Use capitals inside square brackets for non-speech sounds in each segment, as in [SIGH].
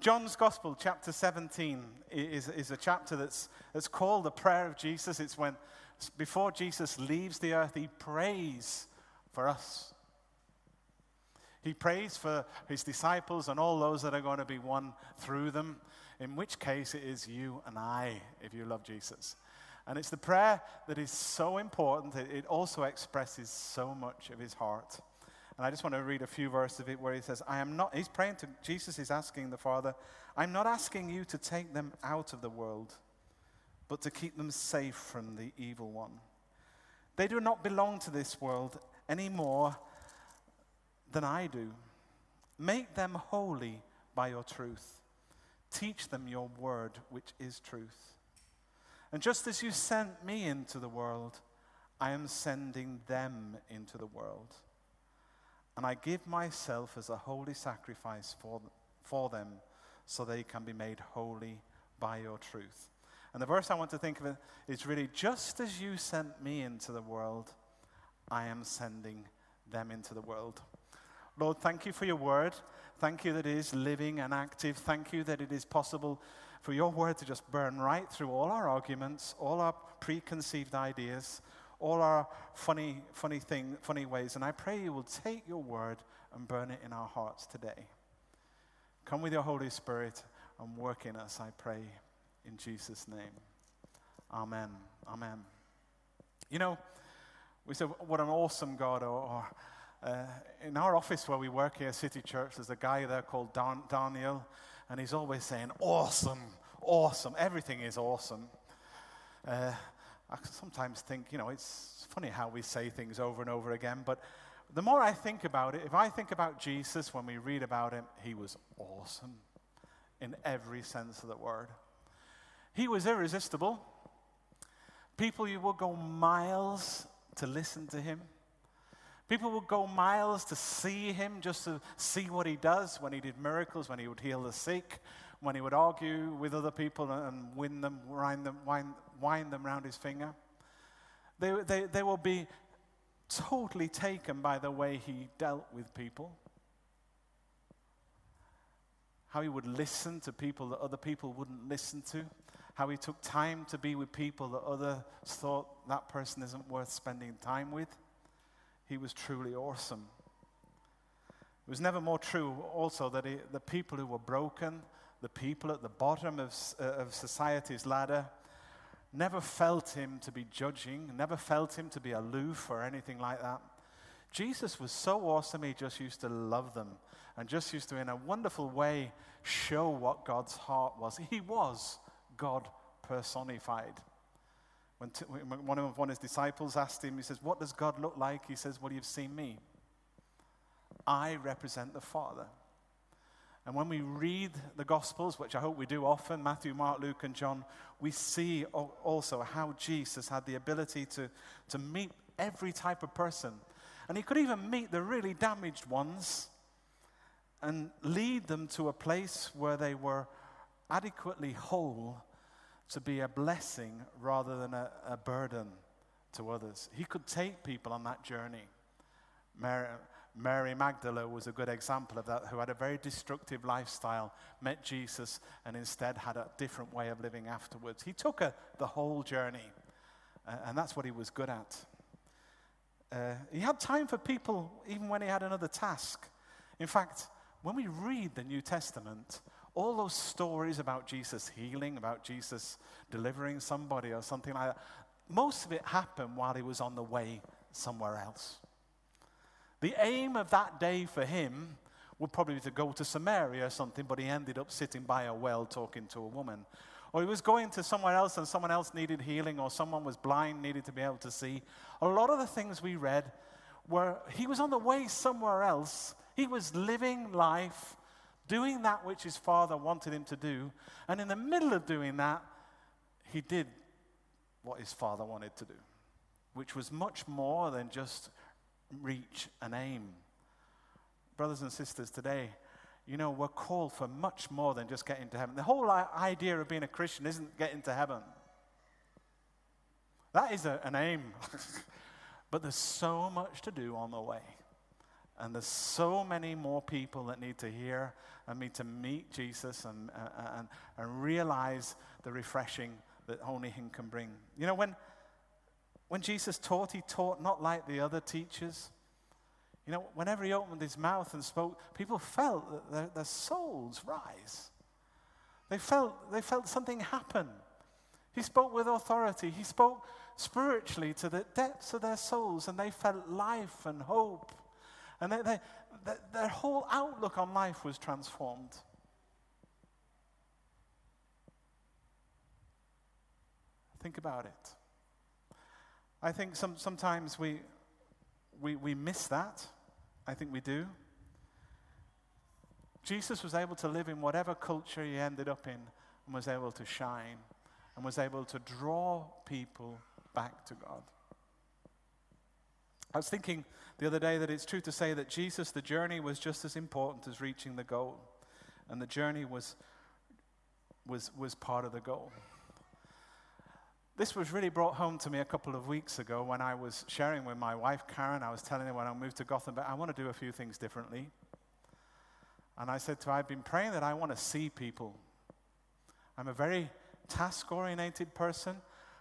John's Gospel, chapter 17, is, is a chapter that's, that's called the prayer of Jesus. It's when, before Jesus leaves the earth, he prays for us. He prays for his disciples and all those that are going to be one through them, in which case it is you and I, if you love Jesus. And it's the prayer that is so important, it, it also expresses so much of his heart. And I just want to read a few verses of it where he says, I am not, he's praying to, Jesus is asking the Father, I'm not asking you to take them out of the world, but to keep them safe from the evil one. They do not belong to this world any more than I do. Make them holy by your truth. Teach them your word, which is truth. And just as you sent me into the world, I am sending them into the world. And I give myself as a holy sacrifice for, for them so they can be made holy by your truth. And the verse I want to think of is really just as you sent me into the world, I am sending them into the world. Lord, thank you for your word. Thank you that it is living and active. Thank you that it is possible for your word to just burn right through all our arguments, all our preconceived ideas, all our funny, funny thing, funny ways. And I pray you will take your word and burn it in our hearts today. Come with your Holy Spirit and work in us, I pray, in Jesus' name. Amen. Amen. You know, we say, what an awesome God. Or, or uh, in our office where we work here, City Church, there's a guy there called Dan- Daniel, and he's always saying, awesome, awesome. Everything is awesome. Uh, I sometimes think, you know, it's funny how we say things over and over again, but the more I think about it, if I think about Jesus when we read about him, he was awesome in every sense of the word. He was irresistible. People, you would go miles to listen to him. People would go miles to see him, just to see what he does when he did miracles, when he would heal the sick, when he would argue with other people and win them, wind them, wind, wind them round his finger. They, they, they will be totally taken by the way he dealt with people. How he would listen to people that other people wouldn't listen to. How he took time to be with people that others thought that person isn't worth spending time with. He was truly awesome. It was never more true also that he, the people who were broken, the people at the bottom of, uh, of society's ladder, never felt him to be judging, never felt him to be aloof or anything like that. Jesus was so awesome, he just used to love them and just used to, in a wonderful way, show what God's heart was. He was God personified. When, t- when one of one of his disciples asked him, he says, What does God look like? He says, Well, you've seen me. I represent the Father. And when we read the Gospels, which I hope we do often Matthew, Mark, Luke, and John we see also how Jesus had the ability to, to meet every type of person. And he could even meet the really damaged ones and lead them to a place where they were adequately whole to be a blessing rather than a, a burden to others. He could take people on that journey. Mary, Mary Magdalene was a good example of that, who had a very destructive lifestyle, met Jesus, and instead had a different way of living afterwards. He took her the whole journey, uh, and that's what he was good at. Uh, he had time for people even when he had another task. In fact, when we read the New Testament, all those stories about Jesus healing, about Jesus delivering somebody or something like that, most of it happened while he was on the way somewhere else. The aim of that day for him would probably be to go to Samaria or something, but he ended up sitting by a well talking to a woman. Or he was going to somewhere else and someone else needed healing, or someone was blind, needed to be able to see. A lot of the things we read were he was on the way somewhere else, He was living life, doing that which his father wanted him to do. And in the middle of doing that, he did what his father wanted to do, which was much more than just reach an aim. Brothers and sisters, today, you know, we're called for much more than just getting to heaven. The whole idea of being a Christian isn't getting to heaven. That is a, an aim. [LAUGHS] but there's so much to do on the way. And there's so many more people that need to hear and need to meet Jesus and, uh, and, and realize the refreshing that only Him can bring. You know, when, when Jesus taught, He taught not like the other teachers. You know, whenever He opened His mouth and spoke, people felt that their, their souls rise. They felt, they felt something happen. He spoke with authority. He spoke spiritually to the depths of their souls, and they felt life and hope. And they, they, th- their whole outlook on life was transformed. Think about it. I think some, sometimes we, we, we miss that. I think we do. Jesus was able to live in whatever culture he ended up in and was able to shine and was able to draw people back to God. I was thinking the other day that it's true to say that Jesus, the journey was just as important as reaching the goal. And the journey was, was, was part of the goal. This was really brought home to me a couple of weeks ago when I was sharing with my wife, Karen. I was telling her when I moved to Gothenburg, I want to do a few things differently. And I said to her, I've been praying that I want to see people. I'm a very task oriented person.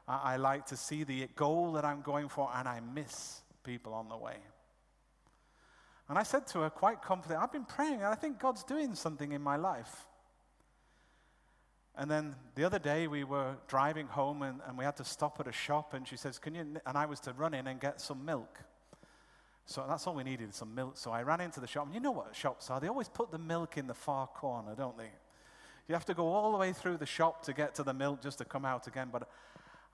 I, I like to see the goal that I'm going for, and I miss people on the way. And I said to her quite confidently, I've been praying, and I think God's doing something in my life. And then the other day we were driving home and, and we had to stop at a shop and she says, Can you? And I was to run in and get some milk. So that's all we needed, some milk. So I ran into the shop. And you know what shops are? They always put the milk in the far corner, don't they? You have to go all the way through the shop to get to the milk just to come out again. But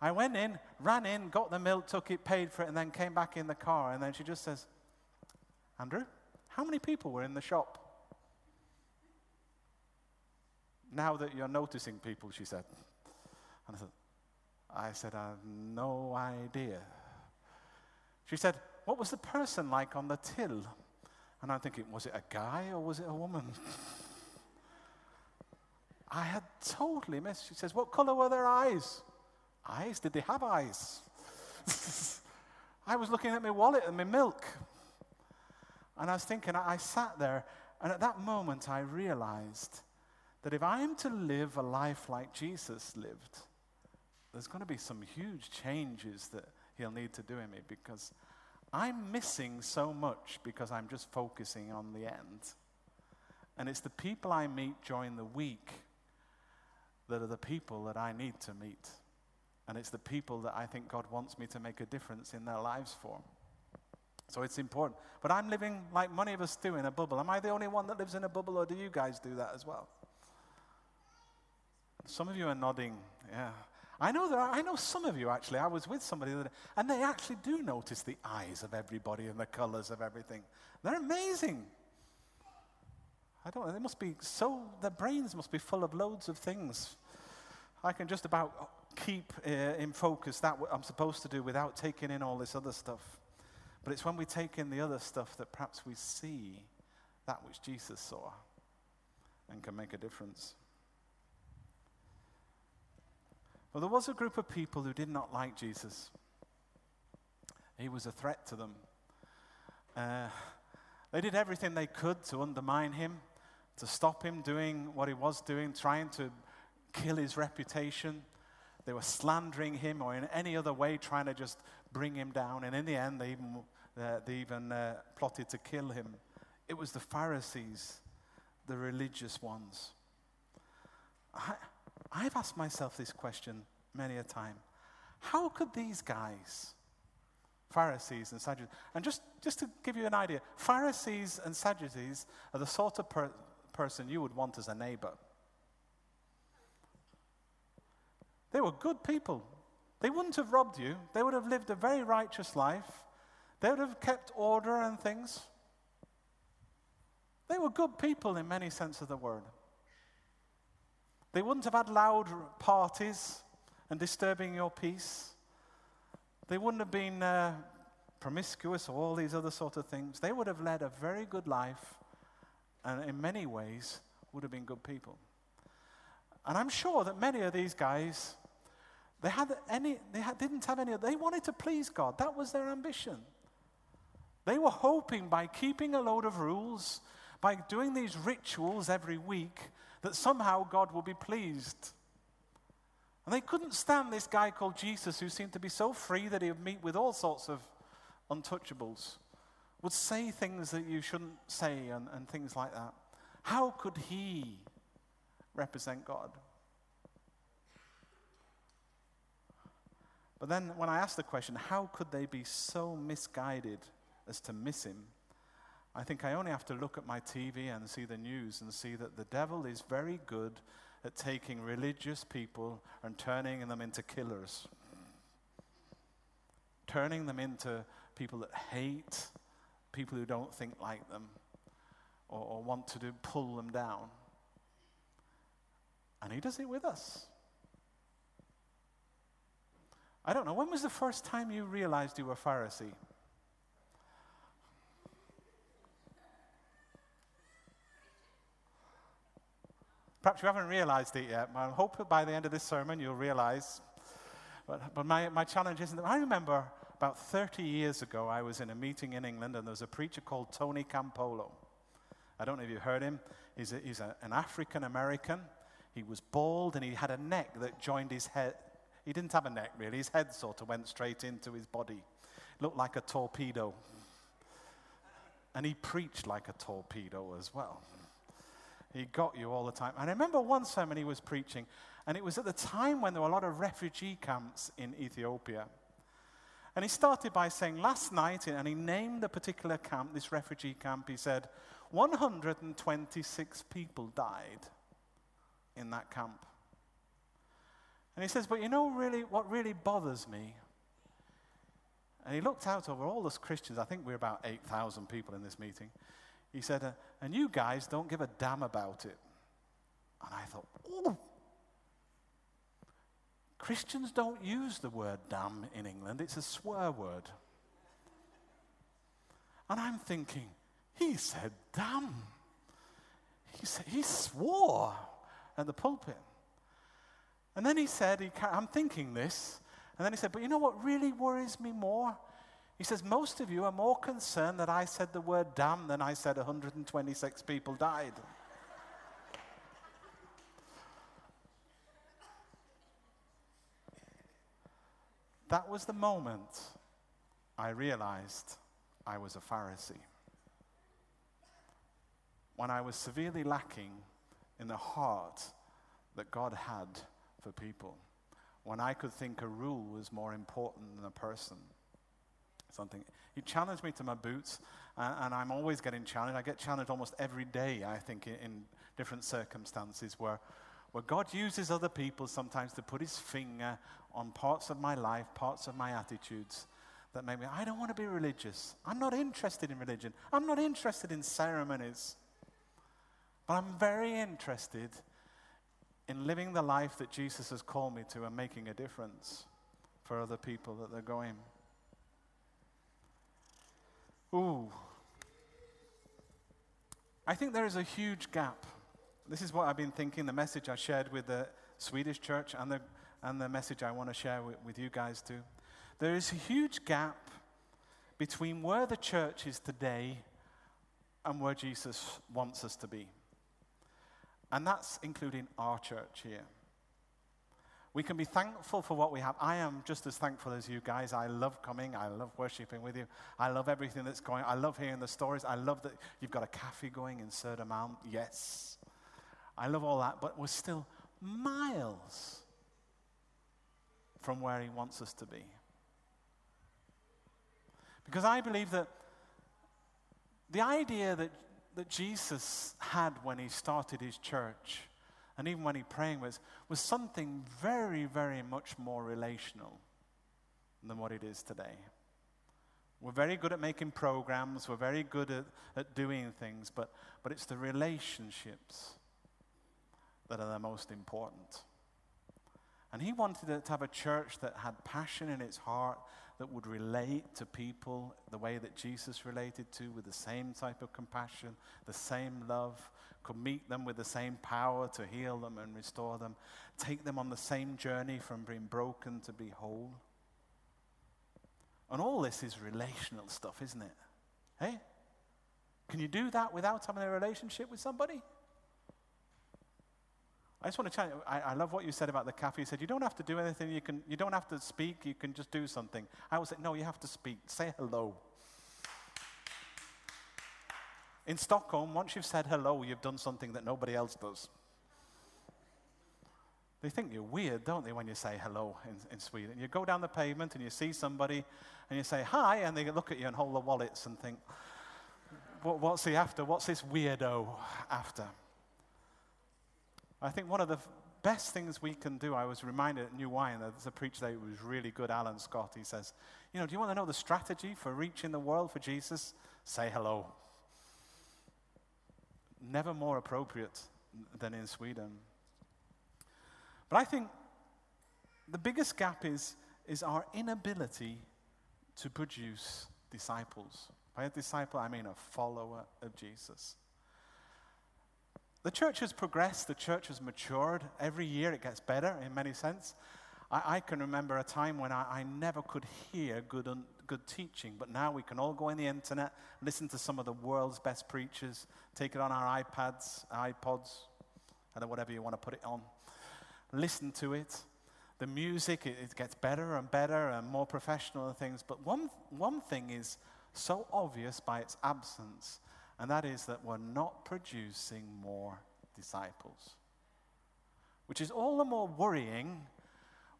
I went in, ran in, got the milk, took it, paid for it, and then came back in the car. And then she just says, Andrew, how many people were in the shop? Now that you're noticing people, she said. And I said, I said, I have no idea. She said, What was the person like on the till? And I'm thinking, was it a guy or was it a woman? I had totally missed. She says, What color were their eyes? Eyes? Did they have eyes? [LAUGHS] I was looking at my wallet and my milk. And I was thinking, I I sat there, and at that moment I realized that if I am to live a life like Jesus lived, there's going to be some huge changes that he'll need to do in me because I'm missing so much because I'm just focusing on the end. And it's the people I meet during the week that are the people that I need to meet. And it's the people that I think God wants me to make a difference in their lives for. So it's important. But I'm living like many of us do in a bubble. Am I the only one that lives in a bubble, or do you guys do that as well? Some of you are nodding. Yeah. I know there are, I know some of you actually. I was with somebody day, and they actually do notice the eyes of everybody and the colors of everything. They're amazing. I don't. They must be so. Their brains must be full of loads of things. I can just about keep uh, in focus that what I'm supposed to do without taking in all this other stuff. But it's when we take in the other stuff that perhaps we see that which Jesus saw and can make a difference. Well, there was a group of people who did not like Jesus. He was a threat to them. Uh, they did everything they could to undermine him, to stop him doing what he was doing, trying to kill his reputation. They were slandering him or in any other way trying to just bring him down. And in the end, they even, uh, they even uh, plotted to kill him. It was the Pharisees, the religious ones. I, I've asked myself this question many a time. How could these guys, Pharisees and Sadducees, and just, just to give you an idea, Pharisees and Sadducees are the sort of per- person you would want as a neighbor. They were good people. They wouldn't have robbed you. They would have lived a very righteous life. They would have kept order and things. They were good people in many sense of the word. They wouldn't have had loud parties and disturbing your peace. They wouldn't have been uh, promiscuous or all these other sort of things. They would have led a very good life and in many ways would have been good people. And I'm sure that many of these guys, they, had any, they had, didn't have any, they wanted to please God. That was their ambition. They were hoping by keeping a load of rules, by doing these rituals every week, that somehow God will be pleased. And they couldn't stand this guy called Jesus who seemed to be so free that he would meet with all sorts of untouchables, would say things that you shouldn't say and, and things like that. How could he represent God? But then when I asked the question, how could they be so misguided as to miss him? I think I only have to look at my TV and see the news and see that the devil is very good at taking religious people and turning them into killers, turning them into people that hate people who don't think like them or, or want to do, pull them down. And he does it with us. I don't know, when was the first time you realized you were a Pharisee? Perhaps you haven't realized it yet. I hope that by the end of this sermon you'll realize. But, but my, my challenge isn't that. I remember about 30 years ago, I was in a meeting in England and there was a preacher called Tony Campolo. I don't know if you've heard him. He's, a, he's a, an African American. He was bald and he had a neck that joined his head. He didn't have a neck really, his head sort of went straight into his body. Looked like a torpedo. And he preached like a torpedo as well. He got you all the time. And I remember one sermon he was preaching, and it was at the time when there were a lot of refugee camps in Ethiopia. And he started by saying, Last night, and he named the particular camp, this refugee camp, he said, 126 people died in that camp. And he says, But you know, really, what really bothers me? And he looked out over all those Christians. I think we're about 8,000 people in this meeting. He said, uh, And you guys don't give a damn about it. And I thought, Oh, Christians don't use the word damn in England, it's a swear word. And I'm thinking, he said damn. He, said, he swore at the pulpit. And then he said, he, I'm thinking this. And then he said, But you know what really worries me more? He says, Most of you are more concerned that I said the word damn than I said 126 people died. That was the moment I realized I was a Pharisee. When I was severely lacking in the heart that God had for people. When I could think a rule was more important than a person. Something. He challenged me to my boots, uh, and I'm always getting challenged. I get challenged almost every day, I think, in, in different circumstances where, where God uses other people sometimes to put his finger on parts of my life, parts of my attitudes that make me, I don't want to be religious. I'm not interested in religion. I'm not interested in ceremonies. But I'm very interested in living the life that Jesus has called me to and making a difference for other people that they're going. Ooh. I think there is a huge gap. This is what I've been thinking, the message I shared with the Swedish church and the, and the message I want to share with, with you guys too. There is a huge gap between where the church is today and where Jesus wants us to be. And that's including our church here. We can be thankful for what we have. I am just as thankful as you guys. I love coming. I love worshiping with you. I love everything that's going. I love hearing the stories. I love that you've got a cafe going in Södermalm. Yes. I love all that, but we're still miles from where he wants us to be. Because I believe that the idea that, that Jesus had when he started his church, and even when he praying was, was something very, very much more relational than what it is today. We're very good at making programs, we're very good at, at doing things, but, but it's the relationships that are the most important. And he wanted to have a church that had passion in its heart, that would relate to people the way that Jesus related to, with the same type of compassion, the same love, could meet them with the same power to heal them and restore them, take them on the same journey from being broken to be whole. And all this is relational stuff, isn't it? Hey? Can you do that without having a relationship with somebody? I just want to you, I, I love what you said about the cafe. You said you don't have to do anything, you, can, you don't have to speak, you can just do something. I was like, no, you have to speak. Say hello. In Stockholm, once you've said hello, you've done something that nobody else does. They think you're weird, don't they, when you say hello in, in Sweden? You go down the pavement and you see somebody and you say hi, and they look at you and hold their wallets and think, what, what's he after? What's this weirdo after? I think one of the best things we can do, I was reminded at New Wine, uh, there's a preacher there who was really good, Alan Scott. He says, You know, do you want to know the strategy for reaching the world for Jesus? Say hello. Never more appropriate than in Sweden. But I think the biggest gap is, is our inability to produce disciples. By a disciple, I mean a follower of Jesus. The church has progressed, the church has matured. Every year it gets better in many sense. I, I can remember a time when I, I never could hear good, un, good teaching, but now we can all go on the internet, listen to some of the world's best preachers, take it on our iPads, iPods, and whatever you want to put it on. Listen to it. The music, it, it gets better and better and more professional and things. But one, one thing is so obvious by its absence, and that is that we're not producing more disciples. Which is all the more worrying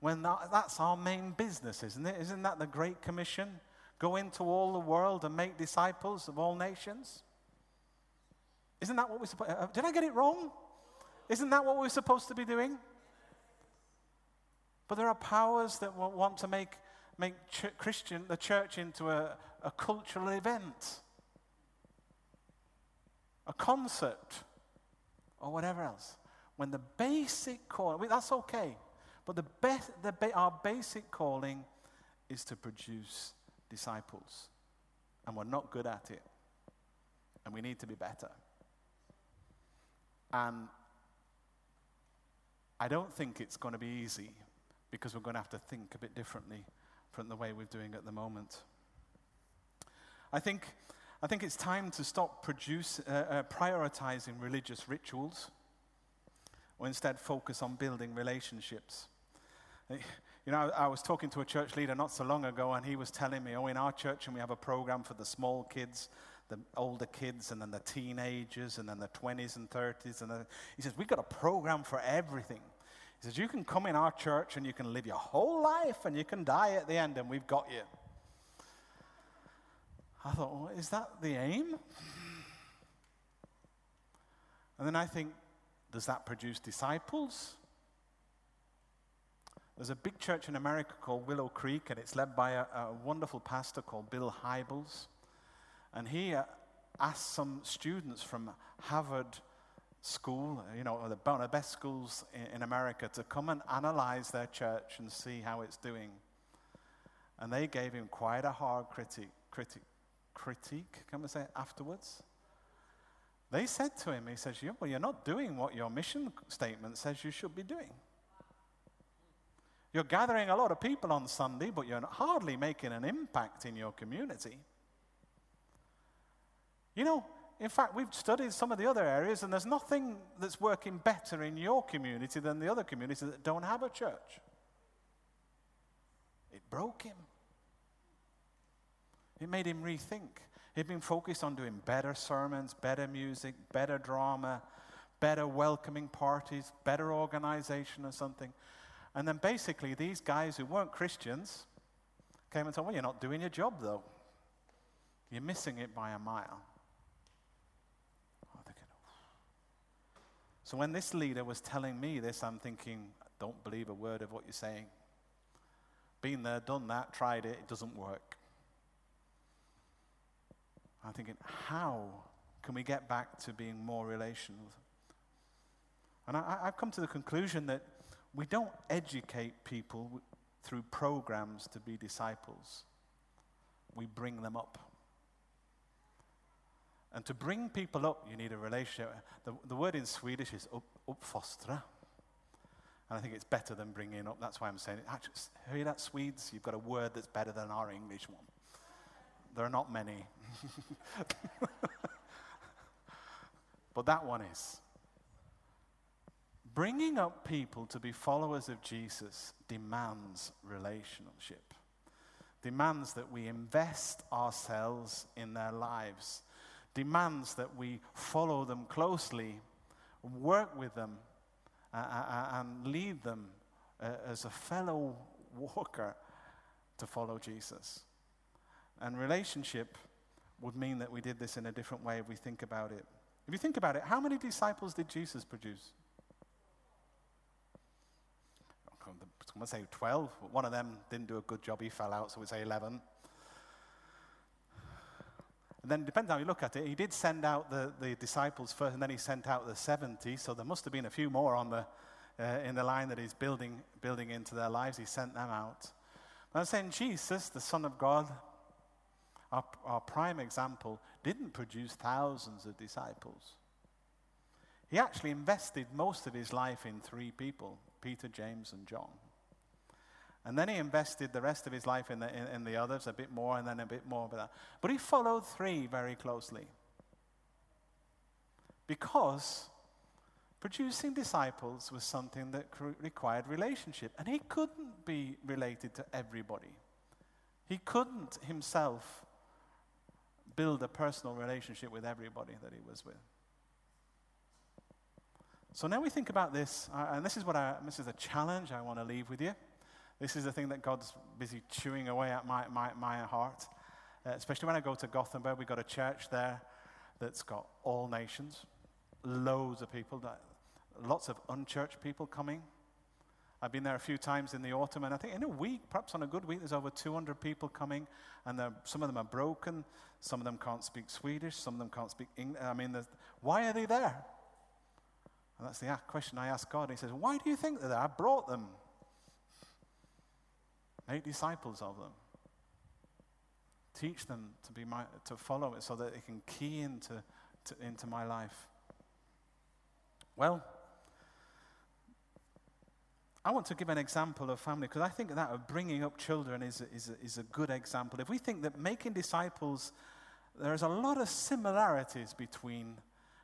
when that, that's our main business, isn't it? Isn't that the Great Commission? Go into all the world and make disciples of all nations? Isn't that what we're supposed uh, Did I get it wrong? Isn't that what we're supposed to be doing? But there are powers that wa- want to make, make ch- Christian, the church into a, a cultural event, a concert, or whatever else. When the basic call, I mean, that's okay, but the be- the our basic calling is to produce disciples. And we're not good at it. And we need to be better. And I don't think it's going to be easy because we're going to have to think a bit differently from the way we're doing at the moment. I think, I think it's time to stop produce, uh, uh, prioritizing religious rituals or instead focus on building relationships. You know, I, I was talking to a church leader not so long ago, and he was telling me, oh, in our church, and we have a program for the small kids, the older kids, and then the teenagers, and then the 20s and 30s. And the, he says, we've got a program for everything. He says, you can come in our church and you can live your whole life and you can die at the end, and we've got you. I thought, well, is that the aim? And then I think, does that produce disciples? There's a big church in America called Willow Creek, and it's led by a, a wonderful pastor called Bill Hybels. And he uh, asked some students from Harvard School, you know, one of the- best schools in, in America, to come and analyze their church and see how it's doing. And they gave him quite a hard critique, critique, critique, can we say, afterwards. They said to him, he says, yeah, well, you're not doing what your mission statement says you should be doing. You're gathering a lot of people on Sunday, but you're hardly making an impact in your community. You know, in fact, we've studied some of the other areas, and there's nothing that's working better in your community than the other communities that don't have a church. It broke him. It made him rethink. He'd been focused on doing better sermons, better music, better drama, better welcoming parties, better organization or something. And then basically, these guys who weren't Christians came and said, Well, you're not doing your job, though. You're missing it by a mile. Oh, they're oh. So when this leader was telling me this, I'm thinking, Don't believe a word of what you're saying. Been there, done that, tried it, it doesn't work. I'm thinking, how can we get back to being more relational? And I, I've come to the conclusion that we don't educate people through programs to be disciples, we bring them up. And to bring people up, you need a relationship. The, the word in Swedish is up, uppfostra. And I think it's better than bringing up. That's why I'm saying it. Actually, hear that, Swedes? You've got a word that's better than our English one. There are not many. [LAUGHS] but that one is. Bringing up people to be followers of Jesus demands relationship, demands that we invest ourselves in their lives, demands that we follow them closely, work with them, uh, uh, and lead them uh, as a fellow walker to follow Jesus. And relationship would mean that we did this in a different way if we think about it. If you think about it, how many disciples did Jesus produce? I'm going to say 12. but One of them didn't do a good job. He fell out, so we say 11. And then, depends how you look at it, he did send out the, the disciples first, and then he sent out the 70. So there must have been a few more on the, uh, in the line that he's building, building into their lives. He sent them out. But I'm saying Jesus, the Son of God, our, our prime example, didn't produce thousands of disciples. He actually invested most of his life in three people Peter, James, and John. And then he invested the rest of his life in the, in, in the others, a bit more, and then a bit more. But, that. but he followed three very closely. Because producing disciples was something that required relationship. And he couldn't be related to everybody. He couldn't himself build a personal relationship with everybody that he was with. So now we think about this, uh, and this is what I, this is a challenge I want to leave with you. This is the thing that God's busy chewing away at my, my, my heart. Uh, especially when I go to Gothenburg, we've got a church there that's got all nations, loads of people, that, lots of unchurched people coming. I've been there a few times in the autumn, and I think in a week, perhaps on a good week, there's over 200 people coming, and some of them are broken, some of them can't speak Swedish, some of them can't speak English. I mean, why are they there? And that's the question I ask God. He says, Why do you think they're there? I brought them. Make disciples of them. Teach them to, be my, to follow it so that they can key into, to, into my life. Well, I want to give an example of family because I think that of bringing up children is is, is a good example. If we think that making disciples, there's a lot of similarities between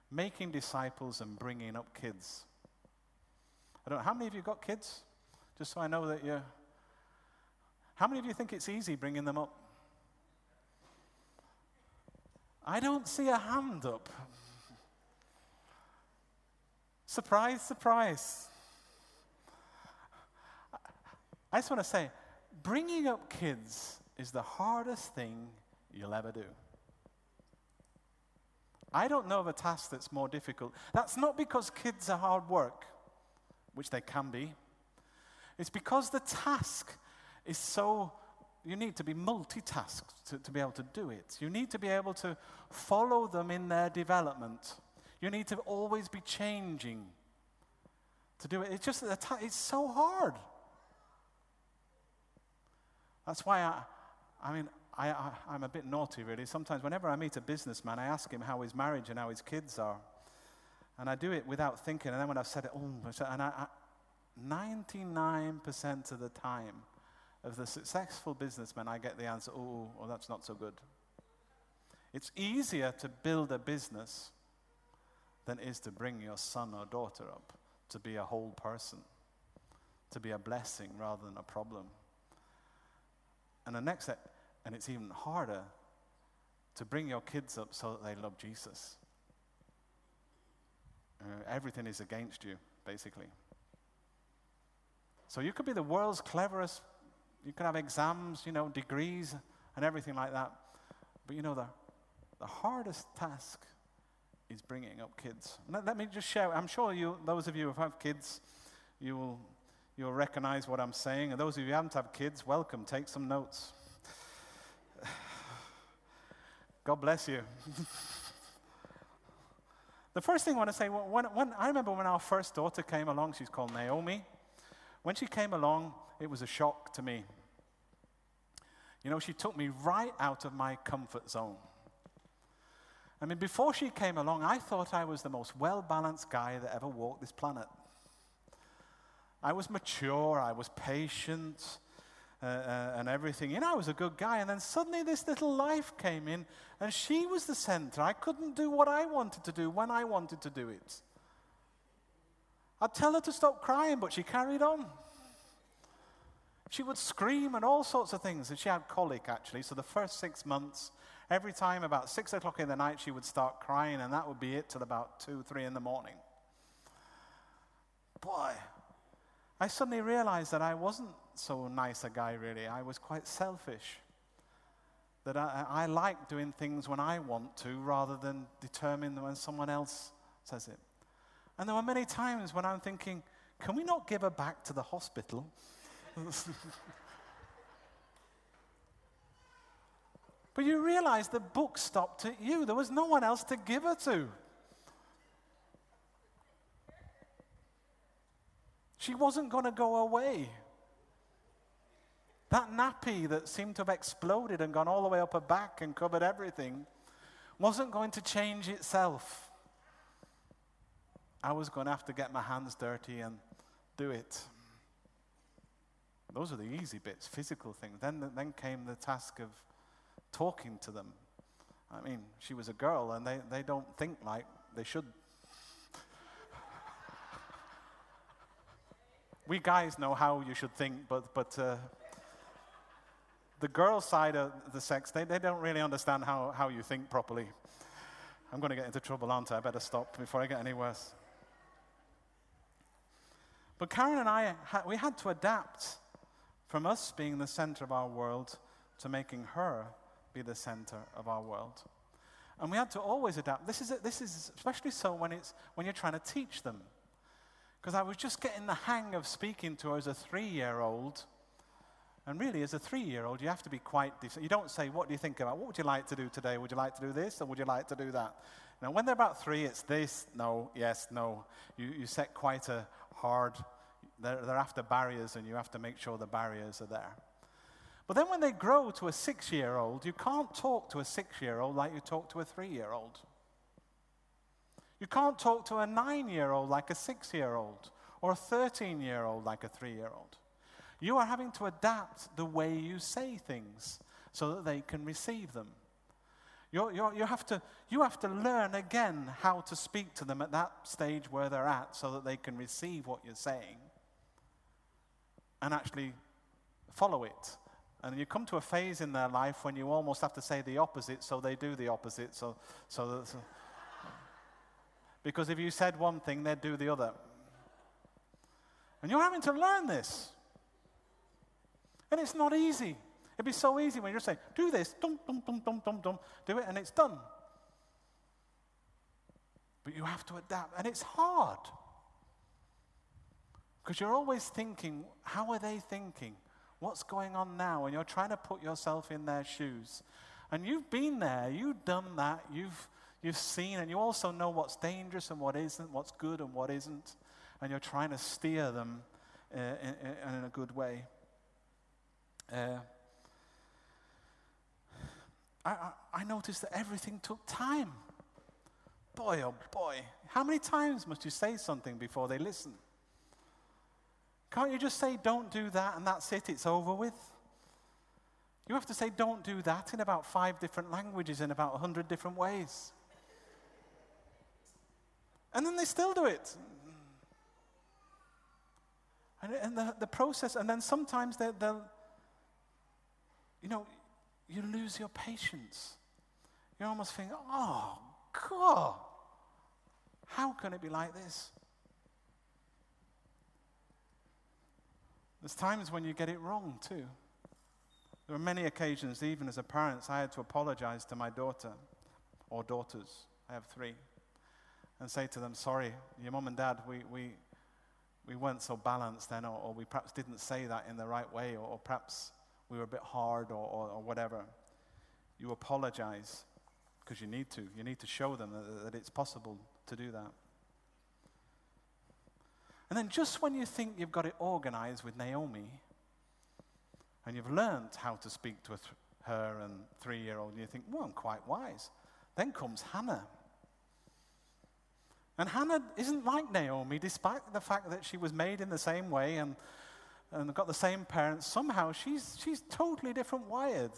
making disciples and bringing up kids. I don't know, how many of you got kids? Just so I know that you're. How many of you think it's easy bringing them up? I don't see a hand up. Surprise, surprise. I just want to say, bringing up kids is the hardest thing you'll ever do. I don't know of a task that's more difficult. That's not because kids are hard work, which they can be. It's because the task is so, you need to be multitasked to, to be able to do it. You need to be able to follow them in their development. You need to always be changing to do it. It's just, it's so hard. That's why I, I mean, I, I, I'm a bit naughty, really. Sometimes, whenever I meet a businessman, I ask him how his marriage and how his kids are. And I do it without thinking. And then when I've said it, oh, and I, I, 99% of the time, of the successful businessman, I get the answer, oh, well, that's not so good. It's easier to build a business than it is to bring your son or daughter up to be a whole person, to be a blessing rather than a problem. And the next step, and it's even harder to bring your kids up so that they love Jesus. Uh, everything is against you, basically. So you could be the world's cleverest, you can have exams, you know, degrees, and everything like that. But you know, the, the hardest task is bringing up kids. Let, let me just share, I'm sure you, those of you who have kids, you will, you'll recognize what I'm saying. And those of you who haven't had kids, welcome, take some notes. [SIGHS] God bless you. [LAUGHS] the first thing I want to say, when, when, I remember when our first daughter came along, she's called Naomi. When she came along, it was a shock to me. You know, she took me right out of my comfort zone. I mean, before she came along, I thought I was the most well balanced guy that ever walked this planet. I was mature, I was patient, uh, uh, and everything. You know, I was a good guy. And then suddenly this little life came in, and she was the center. I couldn't do what I wanted to do when I wanted to do it. I'd tell her to stop crying, but she carried on. She would scream and all sorts of things. And she had colic, actually. So the first six months, every time about six o'clock in the night, she would start crying, and that would be it till about two, three in the morning. Boy, I suddenly realized that I wasn't so nice a guy, really. I was quite selfish. That I, I like doing things when I want to rather than determine when someone else says it. And there were many times when I'm thinking, can we not give her back to the hospital? [LAUGHS] but you realize the book stopped at you. There was no one else to give her to. She wasn't going to go away. That nappy that seemed to have exploded and gone all the way up her back and covered everything wasn't going to change itself. I was going to have to get my hands dirty and do it. Those are the easy bits, physical things. Then, then came the task of talking to them. I mean, she was a girl, and they, they don't think like they should. we guys know how you should think, but, but uh, the girl side of the sex, they, they don't really understand how, how you think properly. I'm going to get into trouble, aren't I? I better stop before I get any worse. But Karen and I, we had to adapt from us being the center of our world to making her be the center of our world. And we had to always adapt. This is, this is especially so when, it's, when you're trying to teach them. Because I was just getting the hang of speaking to her as a three year old. And really, as a three year old, you have to be quite decent. You don't say, What do you think about? What would you like to do today? Would you like to do this or would you like to do that? Now, when they're about three, it's this, no, yes, no. You, you set quite a hard, they're, they're after barriers, and you have to make sure the barriers are there. But then when they grow to a six year old, you can't talk to a six year old like you talk to a three year old. You can't talk to a nine year old like a six year old, or a 13 year old like a three year old. You are having to adapt the way you say things so that they can receive them. You're, you're, you, have to, you have to learn again how to speak to them at that stage where they're at so that they can receive what you're saying and actually follow it. And you come to a phase in their life when you almost have to say the opposite so they do the opposite. So, so, because if you said one thing, they'd do the other. And you're having to learn this. And it's not easy. It'd be so easy when you're saying, do this, dum, dum, dum, dum, dum, dum, do it, and it's done. But you have to adapt, and it's hard. Because you're always thinking, how are they thinking? What's going on now? And you're trying to put yourself in their shoes. And you've been there, you've done that, you've, you've seen, and you also know what's dangerous and what isn't, what's good and what isn't. And you're trying to steer them uh, in, in, a good way. Uh, I, I, I noticed that everything took time. Boy, oh boy. How many times must you say something before they listen? Can't you just say, don't do that, and that's it, it's over with? You have to say, don't do that in about five different languages in about a hundred different ways. And then they still do it. And, and the, the process, and then sometimes they, they'll, you know, you lose your patience. You almost think, oh, God, how can it be like this? There's times when you get it wrong too. There are many occasions, even as a parent, I had to apologize to my daughter or daughters. I have three. And say to them, sorry, your mum and dad, we, we, we weren't so balanced then, or, or we perhaps didn't say that in the right way, or, or perhaps we were a bit hard or, or, or whatever. You apologize. because you need to. You need to show them that, that it's possible to do that. And then, just when you think you've got it organized with Naomi, and you've learned how to speak to her and three year old, and you think, well, I'm quite wise. Then comes Hannah. And Hannah isn't like Naomi, despite the fact that she was made in the same way and, and got the same parents. Somehow she's, she's totally different wired.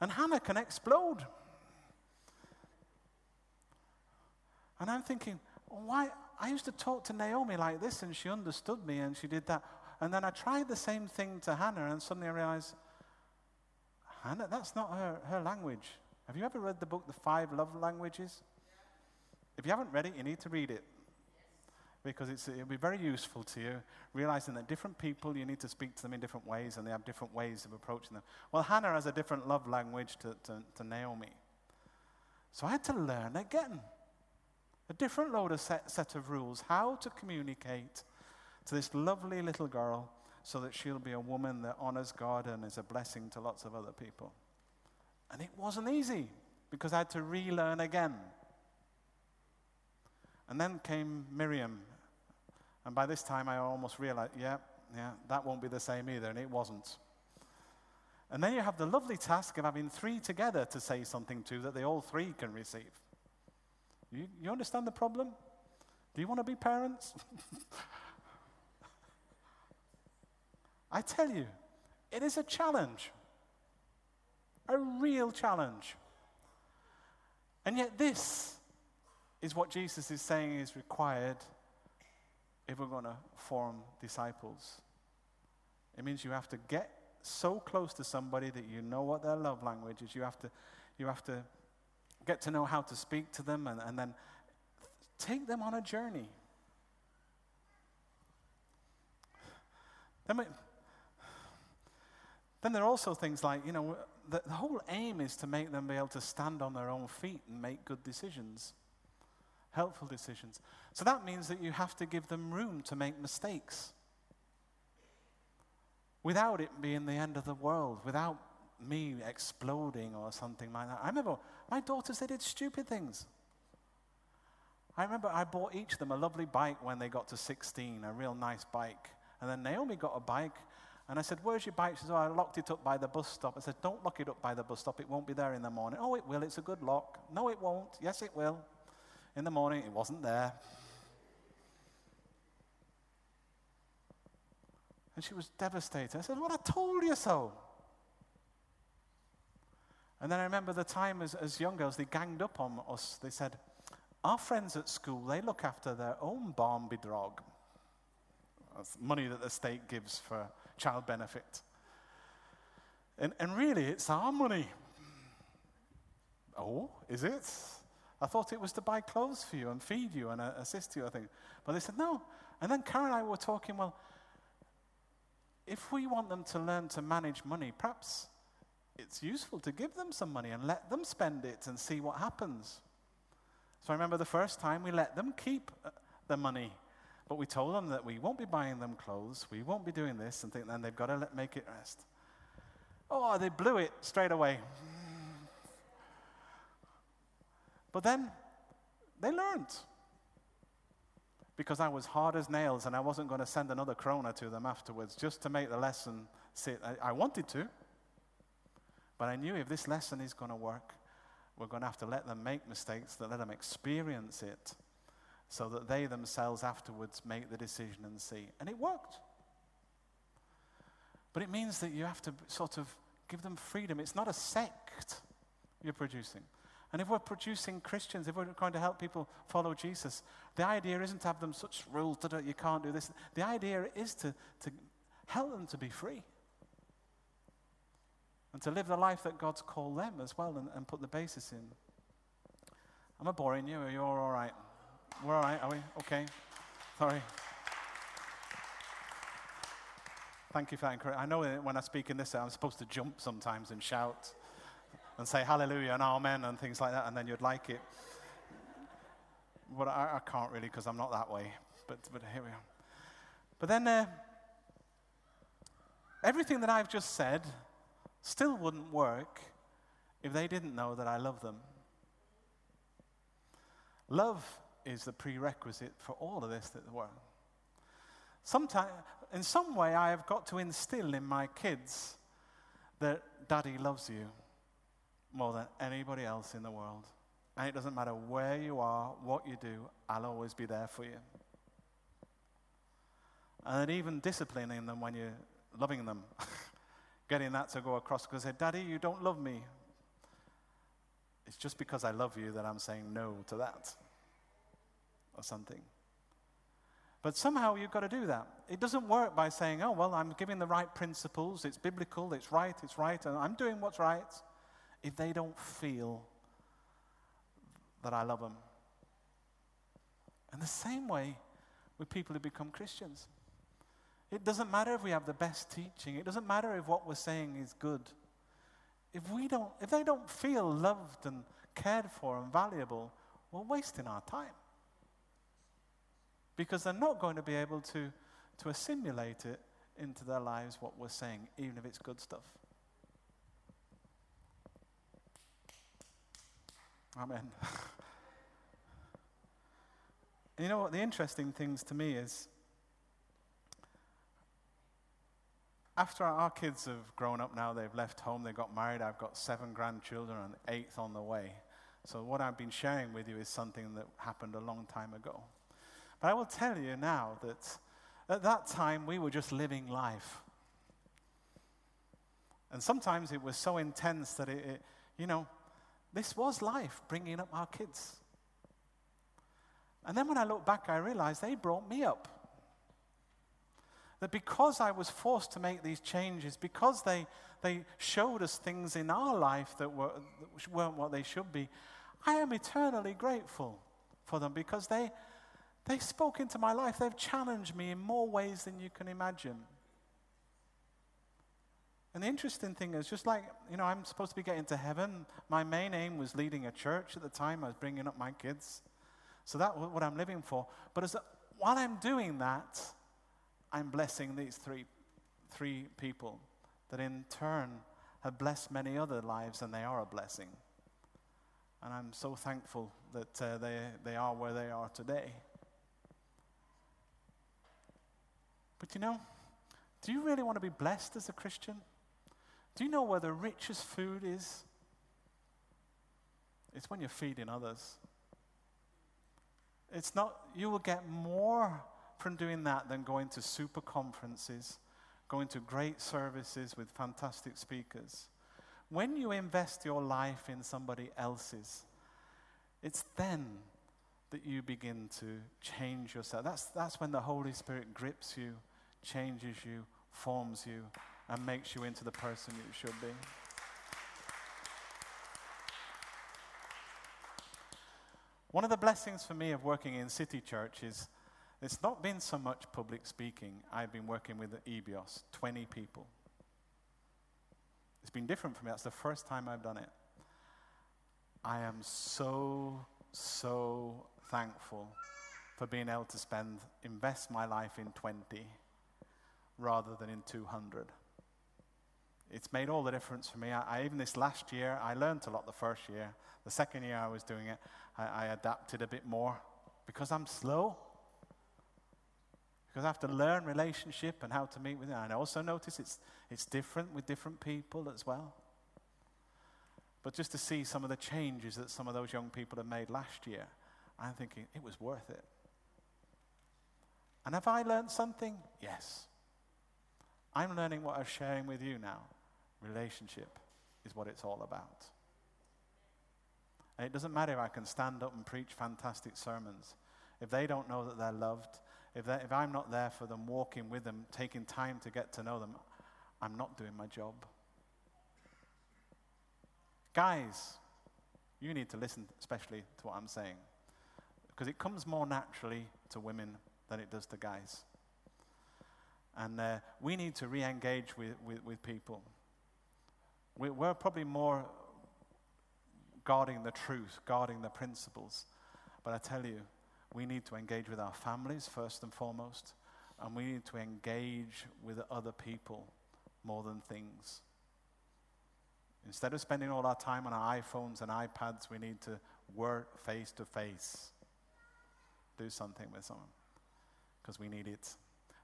And Hannah can explode. And I'm thinking, why? I used to talk to Naomi like this and she understood me and she did that. And then I tried the same thing to Hannah and suddenly I realized, Hannah, that's not her, her language. Have you ever read the book, The Five Love Languages? If you haven't read it, you need to read it. Because it'll be very useful to you, realizing that different people, you need to speak to them in different ways, and they have different ways of approaching them. Well, Hannah has a different love language to, to, to Naomi. So I had to learn again a different load of set, set of rules how to communicate to this lovely little girl so that she'll be a woman that honors God and is a blessing to lots of other people. And it wasn't easy because I had to relearn again. And then came Miriam. And by this time, I almost realized, yeah, yeah, that won't be the same either. And it wasn't. And then you have the lovely task of having three together to say something to that they all three can receive. You, you understand the problem? Do you want to be parents? [LAUGHS] I tell you, it is a challenge, a real challenge. And yet, this is what Jesus is saying is required if we're going to form disciples. It means you have to get so close to somebody that you know what their love language is. You have to, you have to get to know how to speak to them and, and then take them on a journey. Then, we, then there are also things like, you know, the, the whole aim is to make them be able to stand on their own feet and make good decisions, helpful decisions. So that means that you have to give them room to make mistakes without it being the end of the world, without me exploding or something like that. I remember my daughters, they did stupid things. I remember I bought each of them a lovely bike when they got to 16, a real nice bike. And then Naomi got a bike, and I said, Where's your bike? She said, Oh, I locked it up by the bus stop. I said, Don't lock it up by the bus stop, it won't be there in the morning. Oh, it will, it's a good lock. No, it won't. Yes, it will. In the morning, it wasn't there. And she was devastated. I said, Well, I told you so. And then I remember the time as, as young girls, they ganged up on us. They said, Our friends at school, they look after their own barnbidrag. That's money that the state gives for child benefit. And, and really, it's our money. Oh, is it? I thought it was to buy clothes for you and feed you and uh, assist you, I think. But they said, no. And then Karen and I were talking, well, if we want them to learn to manage money, perhaps it's useful to give them some money and let them spend it and see what happens. So I remember the first time we let them keep uh, the money, but we told them that we won't be buying them clothes, we won't be doing this, and think then they've got to let, make it rest. Oh, they blew it straight away. But then they learned. Because I was hard as nails and I wasn't going to send another krona to them afterwards just to make the lesson sit. I, I wanted to. But I knew if this lesson is going to work, we're going to have to let them make mistakes, that let them experience it, so that they themselves afterwards make the decision and see. And it worked. But it means that you have to sort of give them freedom. It's not a sect you're producing. And if we're producing Christians, if we're going to help people follow Jesus, the idea isn't to have them such rules that you can't do this. The idea is to, to help them to be free and to live the life that God's called them as well and, and put the basis in. Am I boring you? Are you all right? We're all right, are we? Okay. Sorry. Thank you for that encouragement. I know when I speak in this, I'm supposed to jump sometimes and shout and say hallelujah and amen and things like that, and then you'd like it. But I, I can't really because I'm not that way. But, but here we are. But then uh, everything that I've just said still wouldn't work if they didn't know that I love them. Love is the prerequisite for all of this that the world. Sometime, in some way, I have got to instill in my kids that daddy loves you more than anybody else in the world. And it doesn't matter where you are, what you do, I'll always be there for you. And then even disciplining them when you're loving them, [LAUGHS] getting that to go across because say, Daddy, you don't love me. It's just because I love you that I'm saying no to that or something. But somehow you've got to do that. It doesn't work by saying, oh, well, I'm giving the right principles, it's biblical, it's right, it's right, and I'm doing what's right, if they don't feel that I love them. And the same way with people who become Christians. It doesn't matter if we have the best teaching, it doesn't matter if what we're saying is good. If, we don't, if they don't feel loved and cared for and valuable, we're wasting our time because they're not going to be able to, to assimilate it into their lives, what we're saying, even if it's good stuff. Amen. [LAUGHS] You know what? The interesting things to me is after our kids have grown up now, they've left home, they got married, I've got seven grandchildren and eighth on the way. So, what I've been sharing with you is something that happened a long time ago. But I will tell you now that at that time we were just living life. And sometimes it was so intense that it, it you know, this was life, bringing up our kids. And then when I look back, I realized they brought me up. That because I was forced to make these changes, because they, they showed us things in our life that, were, that weren't what they should be, I am eternally grateful for them because they, they spoke into my life. They've challenged me in more ways than you can imagine. And the interesting thing is, just like, you know, I'm supposed to be getting to heaven, my main aim was leading a church at the time. I was bringing up my kids. So that's what I'm living for. But as, while I'm doing that, I'm blessing these three, three people that in turn have blessed many other lives, and they are a blessing. And I'm so thankful that uh, they, they are where they are today. But you know, do you really want to be blessed as a Christian? Do you know where the richest food is? It's when you're feeding others. It's not, you will get more from doing that than going to super conferences, going to great services with fantastic speakers. When you invest your life in somebody else's, it's then that you begin to change yourself. That's, that's when the Holy Spirit grips you, changes you, forms you, and makes you into the person you should be. One of the blessings for me of working in City Church is it's not been so much public speaking. I've been working with EBIOS, 20 people. It's been different for me. That's the first time I've done it. I am so, so thankful for being able to spend, invest my life in 20 rather than in 200. It's made all the difference for me. I, I, even this last year, I learned a lot the first year. The second year I was doing it, I, I adapted a bit more because I'm slow. Because I have to learn relationship and how to meet with it. And I also notice it's, it's different with different people as well. But just to see some of the changes that some of those young people have made last year, I'm thinking it was worth it. And have I learned something? Yes. I'm learning what I'm sharing with you now. Relationship is what it's all about. And it doesn't matter if I can stand up and preach fantastic sermons. If they don't know that they're loved, if, if I'm not there for them, walking with them, taking time to get to know them, I'm not doing my job. Guys, you need to listen, especially to what I'm saying, because it comes more naturally to women than it does to guys. And uh, we need to re engage with, with, with, people. We, we're probably more guarding the truth, guarding the principles. But I tell you, we need to engage with our families first and foremost, and we need to engage with other people more than things. Instead of spending all our time on our iPhones and iPads, we need to work face to face do something with someone because we need it.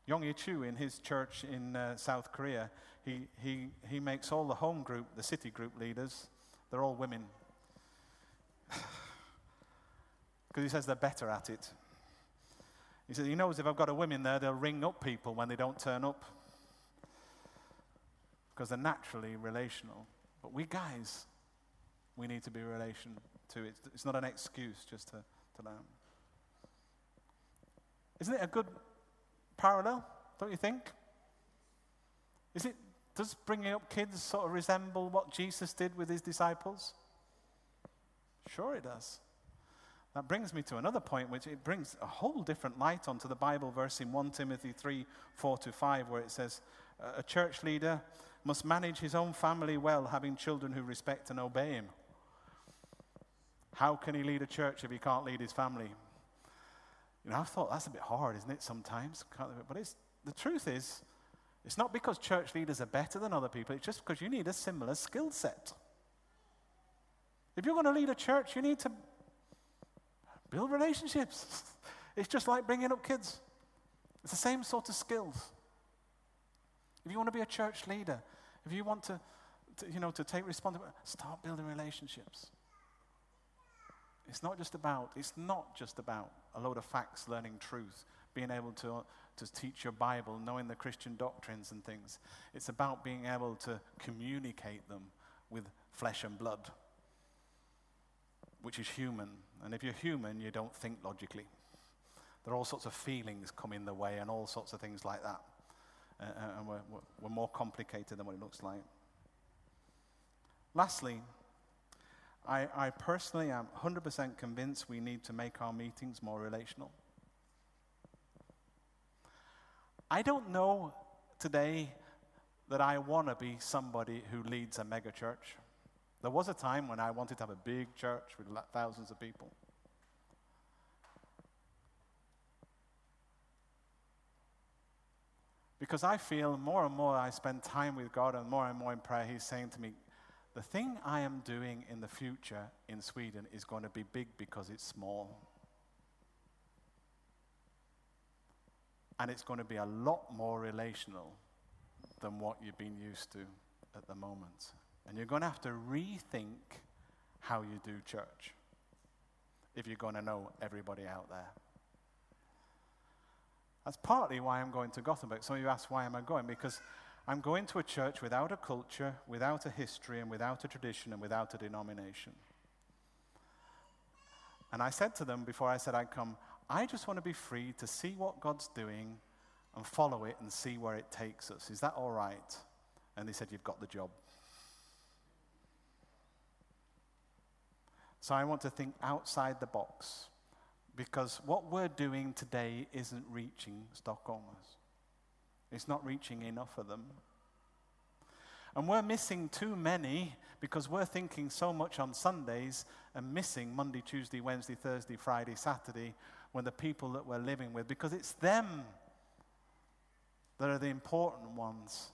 Yonggi Cho in his church in uh, South Korea, he, he, he makes all the home group, the city group leaders, they're all women. Because he says they're better at it. He says he knows if I've got a woman there, they'll ring up people when they don't turn up. Because they're naturally relational. But we guys, we need to be relation to it. It's not an excuse just to, to learn. Isn't it a good parallel, don't you think? Is it, does bringing up kids sort of resemble what Jesus did with his disciples? Sure, it does. That brings me to another point, which it brings a whole different light onto the Bible verse in 1 Timothy 3 4 to 5, where it says, A church leader must manage his own family well, having children who respect and obey him. How can he lead a church if he can't lead his family? You know, I've thought that's a bit hard, isn't it, sometimes? But it's, the truth is, it's not because church leaders are better than other people, it's just because you need a similar skill set. If you're going to lead a church, you need to build relationships. It's just like bringing up kids, it's the same sort of skills. If you want to be a church leader, if you want to, to you know, to take responsibility, start building relationships. It's not just about, it's not just about a load of facts, learning truth, being able to, to teach your Bible, knowing the Christian doctrines and things. It's about being able to communicate them with flesh and blood, which is human. And if you're human, you don't think logically. There are all sorts of feelings come in the way and all sorts of things like that. Uh, uh, and we're, we're, more complicated than what it looks like. Lastly, I, I personally am 100% convinced we need to make our meetings more relational. I don't know today that I want to be somebody who leads a mega church. There was a time when I wanted to have a big church with thousands of people. Because I feel more and more I spend time with God and more and more in prayer, He's saying to me, the thing I am doing in the future in Sweden is going to be big because it's small. And it's going to be a lot more relational than what you've been used to at the moment. And you're going to have to rethink how you do church if you're going to know everybody out there. That's partly why I'm going to Gothenburg. Some of you ask, why am I going? Because I'm going to a church without a culture, without a history, and without a tradition, and without a denomination. And I said to them before I said I'd come, I just want to be free to see what God's doing and follow it and see where it takes us. Is that all right? And they said, You've got the job. So I want to think outside the box because what we're doing today isn't reaching Stockholmers. It's not reaching enough of them. And we're missing too many because we're thinking so much on Sundays and missing Monday, Tuesday, Wednesday, Thursday, Friday, Saturday when the people that we're living with, because it's them that are the important ones.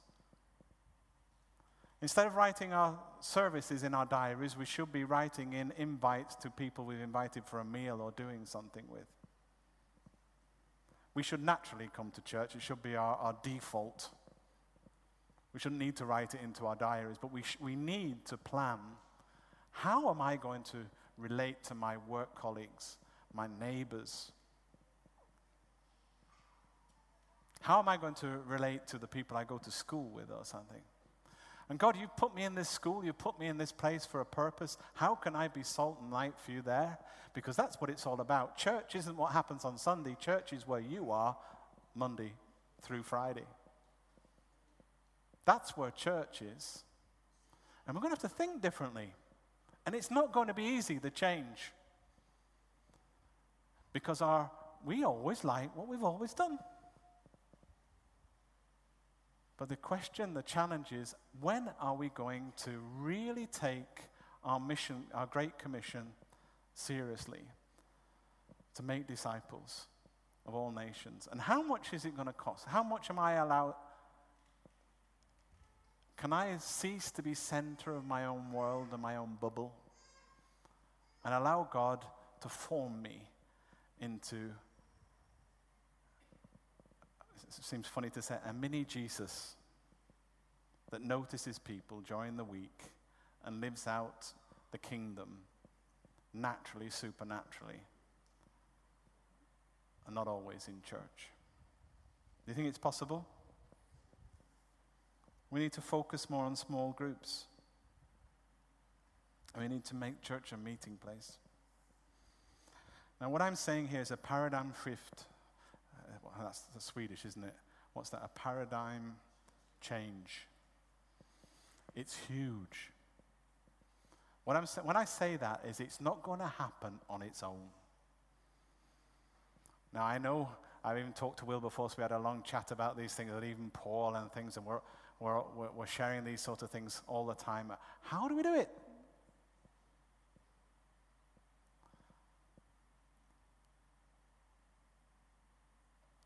Instead of writing our services in our diaries, we should be writing in invites to people we've invited for a meal or doing something with. We should naturally come to church. It should be our, our default. We shouldn't need to write it into our diaries, but we, sh- we need to plan how am I going to relate to my work colleagues, my neighbors? How am I going to relate to the people I go to school with or something? And God, you've put me in this school, you've put me in this place for a purpose. How can I be salt and light for you there? Because that's what it's all about. Church isn't what happens on Sunday, church is where you are Monday through Friday. That's where church is. And we're going to have to think differently. And it's not going to be easy, the change. Because our, we always like what we've always done. But the question, the challenge is when are we going to really take our mission, our Great Commission, seriously to make disciples of all nations? And how much is it going to cost? How much am I allowed? Can I cease to be center of my own world and my own bubble and allow God to form me into seems funny to say, a mini Jesus that notices people during the week and lives out the kingdom naturally, supernaturally, and not always in church. Do you think it's possible? We need to focus more on small groups. We need to make church a meeting place. Now, what I'm saying here is a paradigm shift. That's, Swedish, isn't it? What's that? A paradigm change. It's huge. What I'm, when I say that is it's not going to happen on its own. Now, I know I've even talked to Will before, so we had a long chat about these things, and even Paul and things, and we're, we're we're sharing these sort of things all the time. How do we do it?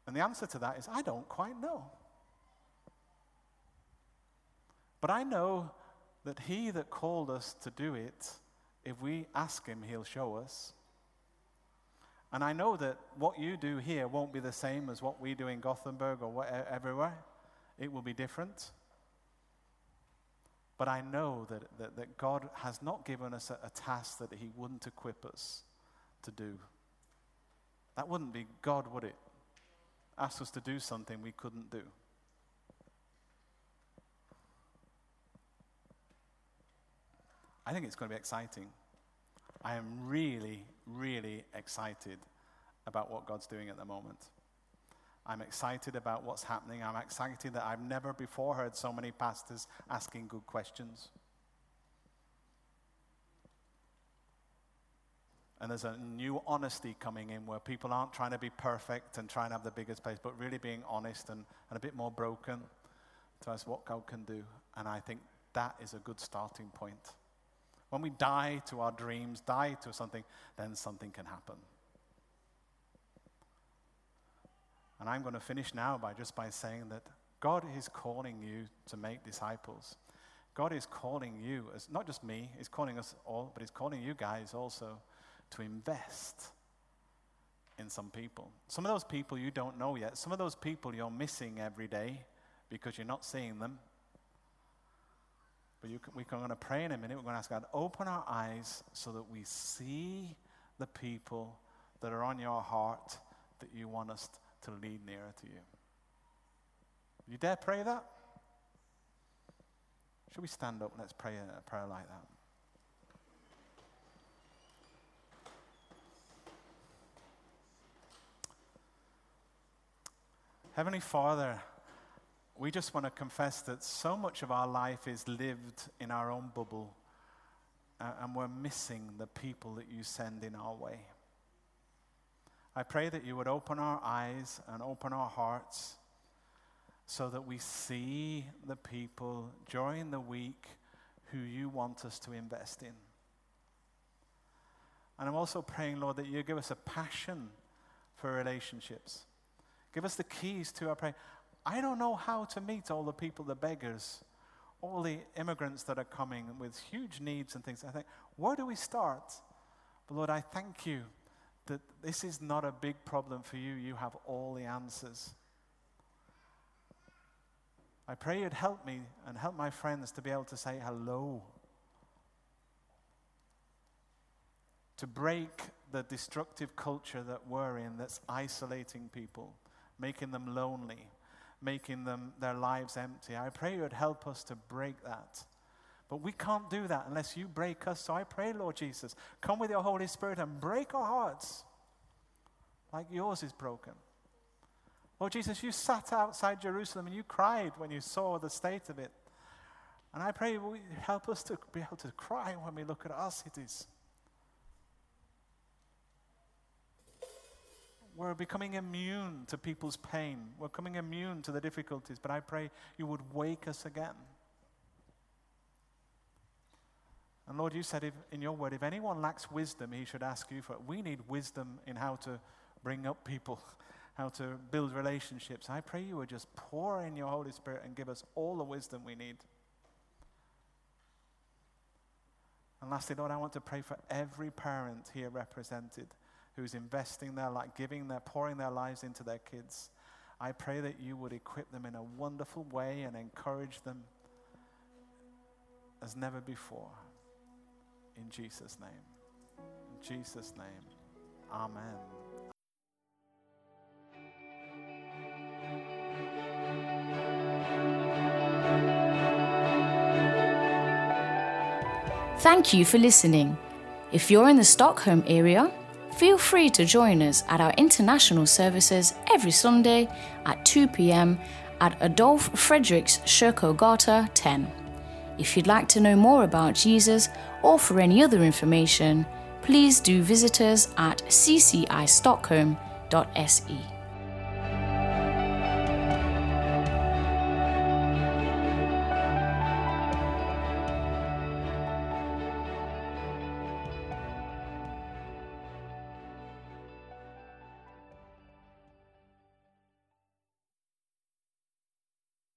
And the answer to that is I don't quite know. But I know that He that called us to do it, if we ask Him, He'll show us. And I know that what you do here won't be the same as what we do in Gothenburg or what, everywhere. It will be different. But I know that, that, that God has not given us a, a task that He wouldn't equip us to do. That wouldn't be God, would it? Ask us to do something we couldn't do. I think it's going to be exciting. I am really, really excited about what God's doing at the moment. I'm excited about what's happening. I'm excited that I've never before heard so many pastors asking good questions. And there's a new honesty coming in where people aren't trying to be perfect and trying to have the biggest place, but really being honest and, and a bit more broken to us what God can do. And I think that is a good starting point. When we die to our dreams, die to something, then something can happen. And I'm going to finish now by just by saying that God is calling you to make disciples. God is calling you, as not just me, He's calling us all, but He's calling you guys also to invest in some people. Some of those people you don't know yet. Some of those people you're missing every day because you're not seeing them. But can, we're going to pray in a minute. We're going to ask God, open our eyes so that we see the people that are on your heart that you want us to lead nearer to you. You dare pray that? Should we stand up and let's pray a prayer like that? Heavenly Father, we just want to confess that so much of our life is lived in our own bubble, uh, and we're missing the people that you send in our way. I pray that you would open our eyes and open our hearts so that we see the people during the week who you want us to invest in. And I'm also praying, Lord, that you give us a passion for relationships. Give us the keys to our prayer. I don't know how to meet all the people, the beggars, all the immigrants that are coming with huge needs and things. I think, where do we start? But Lord, I thank you that this is not a big problem for you. You have all the answers. I pray you'd help me and help my friends to be able to say hello. To break the destructive culture that we're in that's isolating people, making them lonely, making them their lives empty. I pray you'd help us to break that. But we can't do that unless you break us. So I pray, Lord Jesus, come with your Holy Spirit and break our hearts like yours is broken. Lord Jesus, you sat outside Jerusalem and you cried when you saw the state of it. And I pray you help us to be able to cry when we look at our cities. We're becoming immune to people's pain. We're becoming immune to the difficulties. But I pray you would wake us again. And Lord, you said if, in your word, if anyone lacks wisdom, he should ask you for it. We need wisdom in how to bring up people, [LAUGHS] how to build relationships. I pray you would just pour in your Holy Spirit and give us all the wisdom we need. And lastly, Lord, I want to pray for every parent here represented who's investing their life, giving their, pouring their lives into their kids. I pray that you would equip them in a wonderful way and encourage them as never before. In Jesus' name. In Jesus' name. Amen. Thank you for listening. If you're in the Stockholm area, feel free to join us at our international services every Sunday at 2 pm at Adolf Fredriks Kyrkogata 10. If you'd like to know more about Jesus or for any other information, please do visit us at ccistockholm.se.